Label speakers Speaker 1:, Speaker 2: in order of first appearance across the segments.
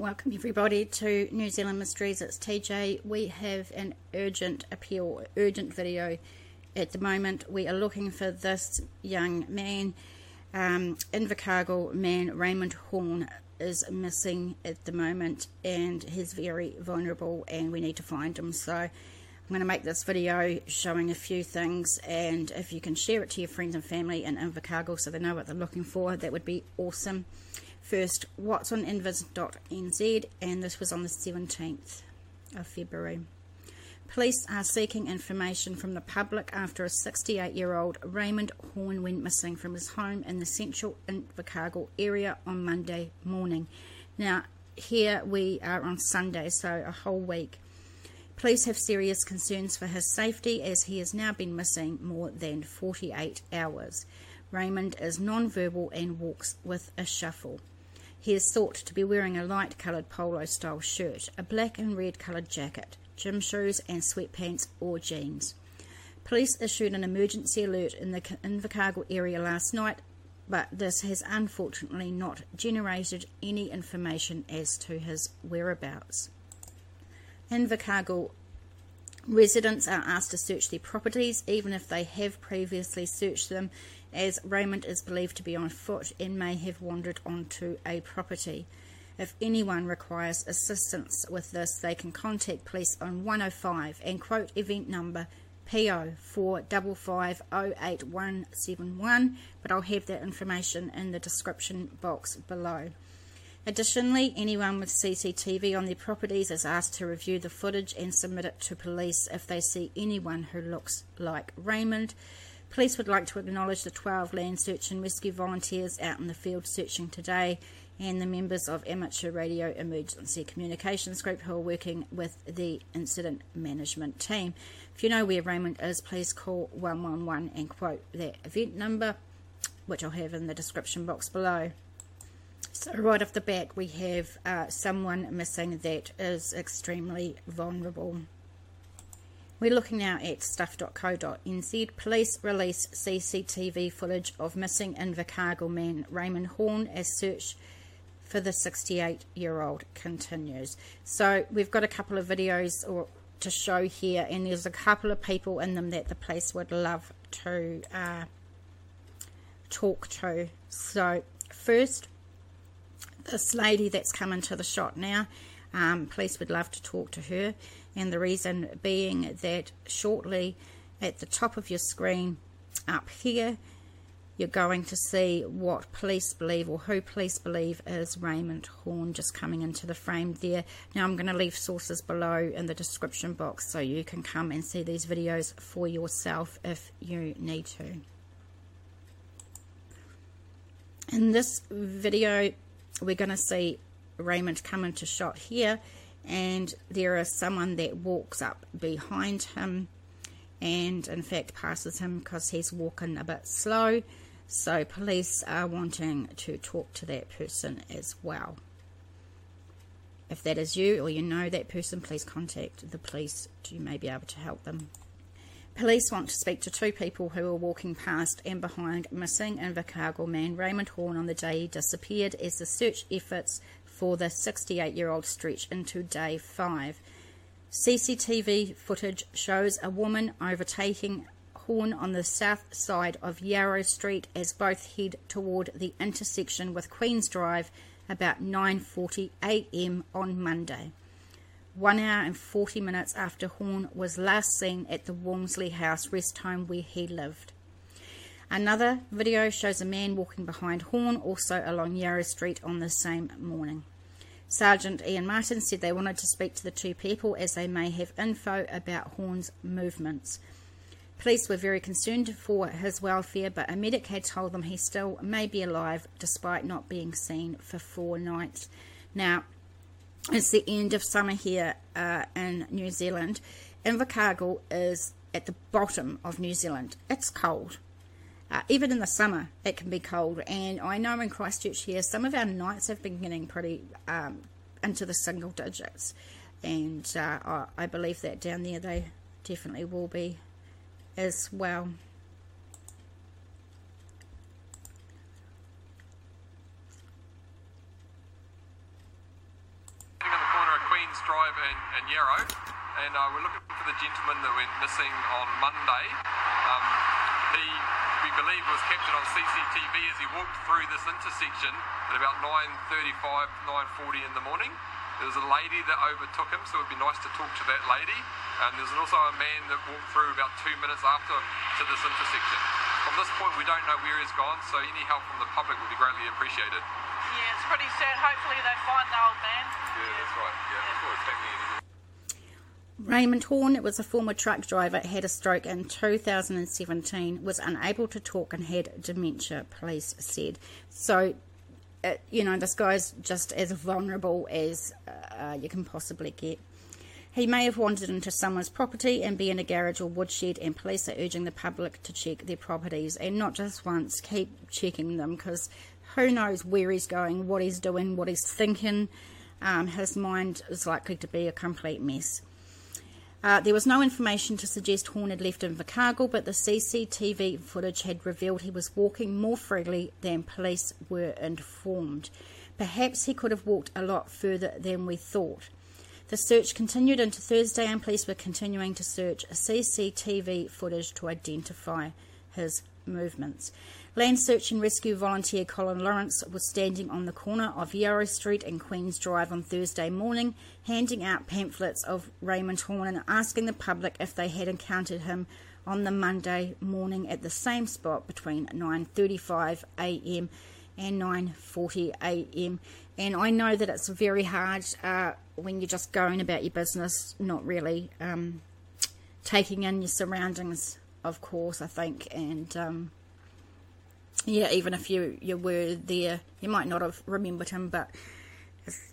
Speaker 1: Welcome, everybody, to New Zealand Mysteries. It's TJ. We have an urgent appeal, urgent video at the moment. We are looking for this young man, um, Invercargill man Raymond Horn, is missing at the moment and he's very vulnerable and we need to find him. So I'm going to make this video showing a few things and if you can share it to your friends and family in Invercargill so they know what they're looking for, that would be awesome. First, what's on invis.nz, and this was on the 17th of February. Police are seeking information from the public after a 68 year old Raymond Horn went missing from his home in the central Invercargill area on Monday morning. Now, here we are on Sunday, so a whole week. Police have serious concerns for his safety as he has now been missing more than 48 hours. Raymond is non verbal and walks with a shuffle. He is thought to be wearing a light coloured polo style shirt, a black and red coloured jacket, gym shoes, and sweatpants or jeans. Police issued an emergency alert in the Invercargill area last night, but this has unfortunately not generated any information as to his whereabouts. Invercargill residents are asked to search their properties even if they have previously searched them as Raymond is believed to be on foot and may have wandered onto a property. If anyone requires assistance with this, they can contact police on 105 and quote event number PO 4550871, but I'll have that information in the description box below. Additionally, anyone with CCTV on their properties is asked to review the footage and submit it to police if they see anyone who looks like Raymond. Police would like to acknowledge the 12 land search and rescue volunteers out in the field searching today and the members of Amateur Radio Emergency Communications Group who are working with the incident management team. If you know where Raymond is, please call 111 and quote that event number, which I'll have in the description box below. So, right off the bat, we have uh, someone missing that is extremely vulnerable. We're looking now at stuff.co.nz. Police release CCTV footage of missing Invercargill man Raymond Horn as search for the 68 year old continues. So we've got a couple of videos or, to show here, and there's a couple of people in them that the police would love to uh, talk to. So, first, this lady that's come into the shot now, um, police would love to talk to her and the reason being that shortly at the top of your screen up here you're going to see what police believe or who police believe is Raymond Horn just coming into the frame there. Now I'm going to leave sources below in the description box so you can come and see these videos for yourself if you need to. In this video we're going to see Raymond come into shot here and there is someone that walks up behind him and in fact passes him because he's walking a bit slow. So police are wanting to talk to that person as well. If that is you or you know that person please contact the police you may be able to help them. Police want to speak to two people who were walking past and behind missing Invercargill man Raymond Horn on the day he disappeared as the search efforts for the 68 year old stretch into day five. CCTV footage shows a woman overtaking Horn on the south side of Yarrow Street as both head toward the intersection with Queens Drive about 9:40 a.m. on Monday. 1 hour and 40 minutes after Horn was last seen at the Walmsley House rest home where he lived. Another video shows a man walking behind Horn, also along Yarrow Street on the same morning. Sergeant Ian Martin said they wanted to speak to the two people as they may have info about Horn's movements. Police were very concerned for his welfare, but a medic had told them he still may be alive despite not being seen for four nights. Now, it's the end of summer here uh, in New Zealand. Invercargill is at the bottom of New Zealand. It's cold. Uh, even in the summer, it can be cold. And I know in Christchurch here, some of our nights have been getting pretty um, into the single digits. And uh, I, believe that down there they definitely will be as well.
Speaker 2: on the corner of Queen's Drive and, and Yarrow, and uh, we're looking for the gentleman that went missing on Monday. Um, we believe, was captured on CCTV as he walked through this intersection at about 9.35, 9.40 in the morning. There was a lady that overtook him, so it would be nice to talk to that lady. And there's also a man that walked through about two minutes after him to this intersection. From this point, we don't know where he's gone, so any help from the public would be greatly appreciated.
Speaker 3: Yeah, it's pretty sad. Hopefully they find the old man.
Speaker 2: Yeah, that's right. Yeah, that's what it's taking anyway.
Speaker 1: Raymond Horn was a former truck driver, had a stroke in 2017, was unable to talk and had dementia, police said. So, uh, you know, this guy's just as vulnerable as uh, you can possibly get. He may have wandered into someone's property and be in a garage or woodshed, and police are urging the public to check their properties and not just once, keep checking them because who knows where he's going, what he's doing, what he's thinking. Um, his mind is likely to be a complete mess. Uh, there was no information to suggest Horn had left Invercargill, but the CCTV footage had revealed he was walking more freely than police were informed. Perhaps he could have walked a lot further than we thought. The search continued into Thursday, and police were continuing to search CCTV footage to identify his movements. Land search and rescue volunteer Colin Lawrence was standing on the corner of Yarrow Street and Queen's Drive on Thursday morning, handing out pamphlets of Raymond Horn and asking the public if they had encountered him on the Monday morning at the same spot between 9:35 a.m. and 9:40 a.m. And I know that it's very hard uh, when you're just going about your business, not really um, taking in your surroundings. Of course, I think, and um, yeah, even if you, you were there, you might not have remembered him, but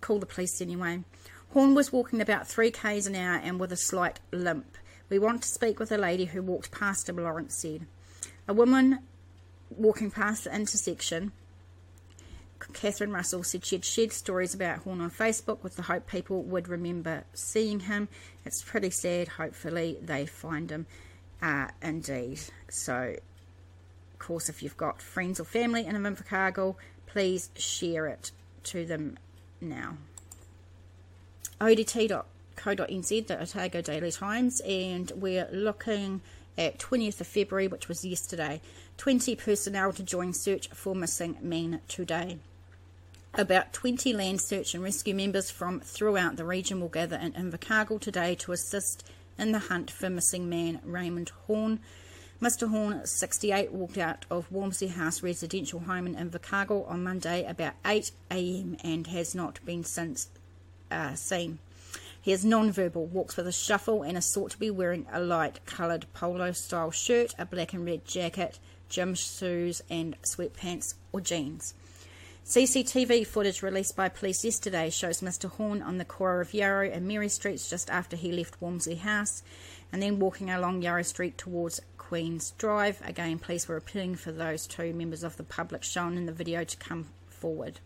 Speaker 1: call the police anyway. Horn was walking about 3 k's an hour and with a slight limp. We want to speak with a lady who walked past him, Lawrence said. A woman walking past the intersection, Catherine Russell, said she had shared stories about Horn on Facebook with the hope people would remember seeing him. It's pretty sad. Hopefully, they find him. Uh, indeed. So, course, if you've got friends or family in Invercargill, please share it to them now. odt.co.nz, the Otago Daily Times, and we're looking at 20th of February, which was yesterday. 20 personnel to join search for missing men today. About 20 land search and rescue members from throughout the region will gather in Invercargill today to assist in the hunt for missing man Raymond Horn. Mr. Horn, 68, walked out of Walmsley House residential home in Invercargill on Monday about 8 a.m. and has not been since uh, seen. He is non-verbal, walks with a shuffle, and is thought to be wearing a light coloured polo-style shirt, a black and red jacket, gym shoes, and sweatpants or jeans. CCTV footage released by police yesterday shows Mr. Horn on the corner of Yarrow and Mary Streets just after he left Walmsley House, and then walking along Yarrow Street towards Queen's Drive. Again, police were appealing for those two members of the public shown in the video to come forward.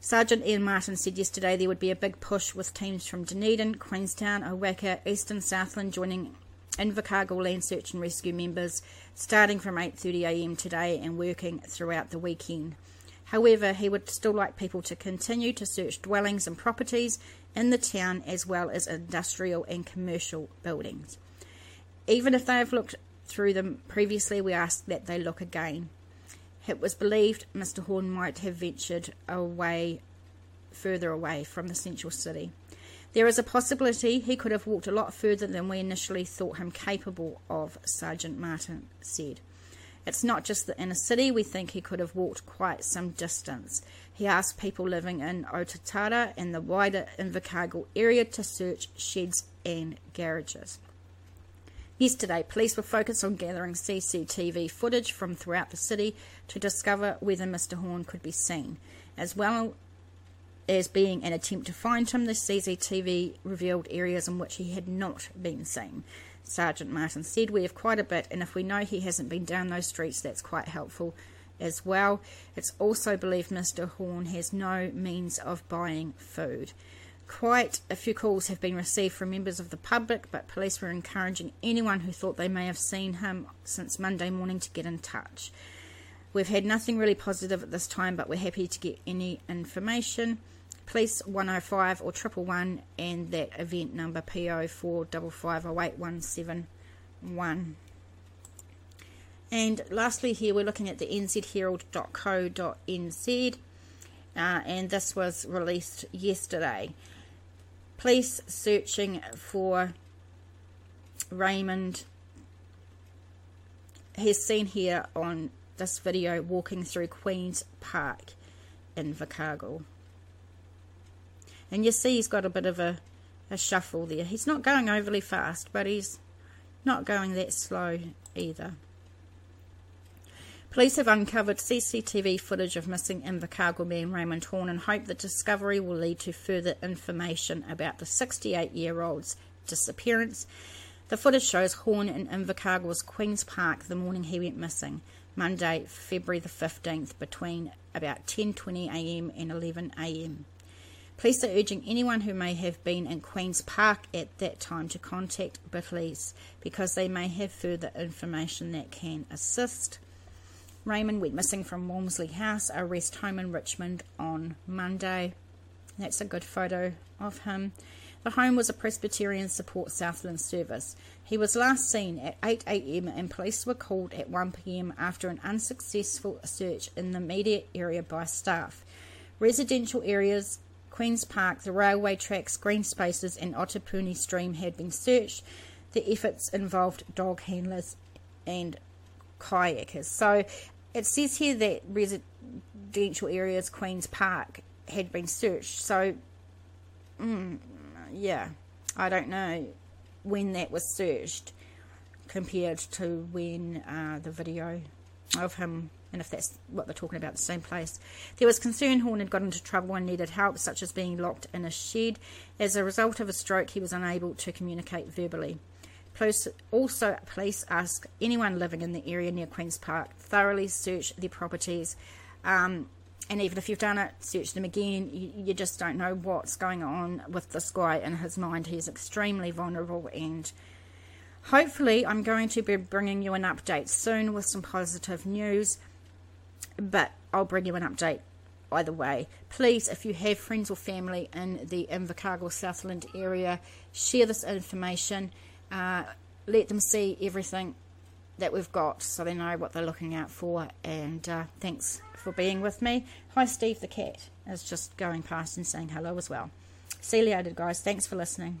Speaker 1: Sergeant Ian Martin said yesterday there would be a big push with teams from Dunedin, Queenstown, Owaka, Eastern Southland joining Invercargill Land Search and Rescue members starting from 8.30am today and working throughout the weekend. However, he would still like people to continue to search dwellings and properties in the town as well as industrial and commercial buildings. Even if they have looked through them previously, we ask that they look again. It was believed Mr. Horn might have ventured away, further away from the central city. There is a possibility he could have walked a lot further than we initially thought him capable of, Sergeant Martin said. It's not just the inner city, we think he could have walked quite some distance. He asked people living in Otatara and the wider Invercargill area to search sheds and garages. Yesterday, police were focused on gathering CCTV footage from throughout the city to discover whether Mr. Horn could be seen, as well as being an attempt to find him, the CCTV revealed areas in which he had not been seen. Sergeant Martin said, We have quite a bit, and if we know he hasn't been down those streets, that's quite helpful as well. It's also believed Mr. Horn has no means of buying food. Quite a few calls have been received from members of the public, but police were encouraging anyone who thought they may have seen him since Monday morning to get in touch. We've had nothing really positive at this time, but we're happy to get any information. Police 105 or 111 and that event number PO 4550871. And lastly, here we're looking at the nzherald.co.nz, uh, and this was released yesterday. Police searching for Raymond. He's seen here on this video walking through Queen's Park in Invercargill. And you see he's got a bit of a, a shuffle there. He's not going overly fast, but he's not going that slow either. Police have uncovered CCTV footage of missing Invercargill man Raymond Horn and hope the discovery will lead to further information about the 68 year old's disappearance. The footage shows Horn in Invercargill's Queen's Park the morning he went missing, Monday, February the 15th, between about 10.20am and 11am. Police are urging anyone who may have been in Queen's Park at that time to contact police because they may have further information that can assist. Raymond went missing from Walmsley House, a rest home in Richmond on Monday. That's a good photo of him. The home was a Presbyterian Support Southland service. He was last seen at 8am and police were called at 1pm after an unsuccessful search in the immediate area by staff. Residential areas, Queen's Park, the railway tracks, green spaces, and Otepuni Stream had been searched. The efforts involved dog handlers and kayakers. So it says here that residential areas, Queen's Park, had been searched. So, mm, yeah, I don't know when that was searched compared to when uh, the video of him, and if that's what they're talking about, the same place. There was concern Horn had got into trouble and needed help, such as being locked in a shed. As a result of a stroke, he was unable to communicate verbally. Also, police ask anyone living in the area near Queen's Park thoroughly search their properties. Um, and even if you've done it, search them again. You, you, just don't know what's going on with this guy in his mind. He's extremely vulnerable, and hopefully, I'm going to be bringing you an update soon with some positive news. But I'll bring you an update either way. Please, if you have friends or family in the Invercargill Southland area, share this information. Uh, let them see everything that we've got so they know what they're looking out for. And uh, thanks for being with me. Hi, Steve the cat is just going past and saying hello as well. See you later, guys. Thanks for listening.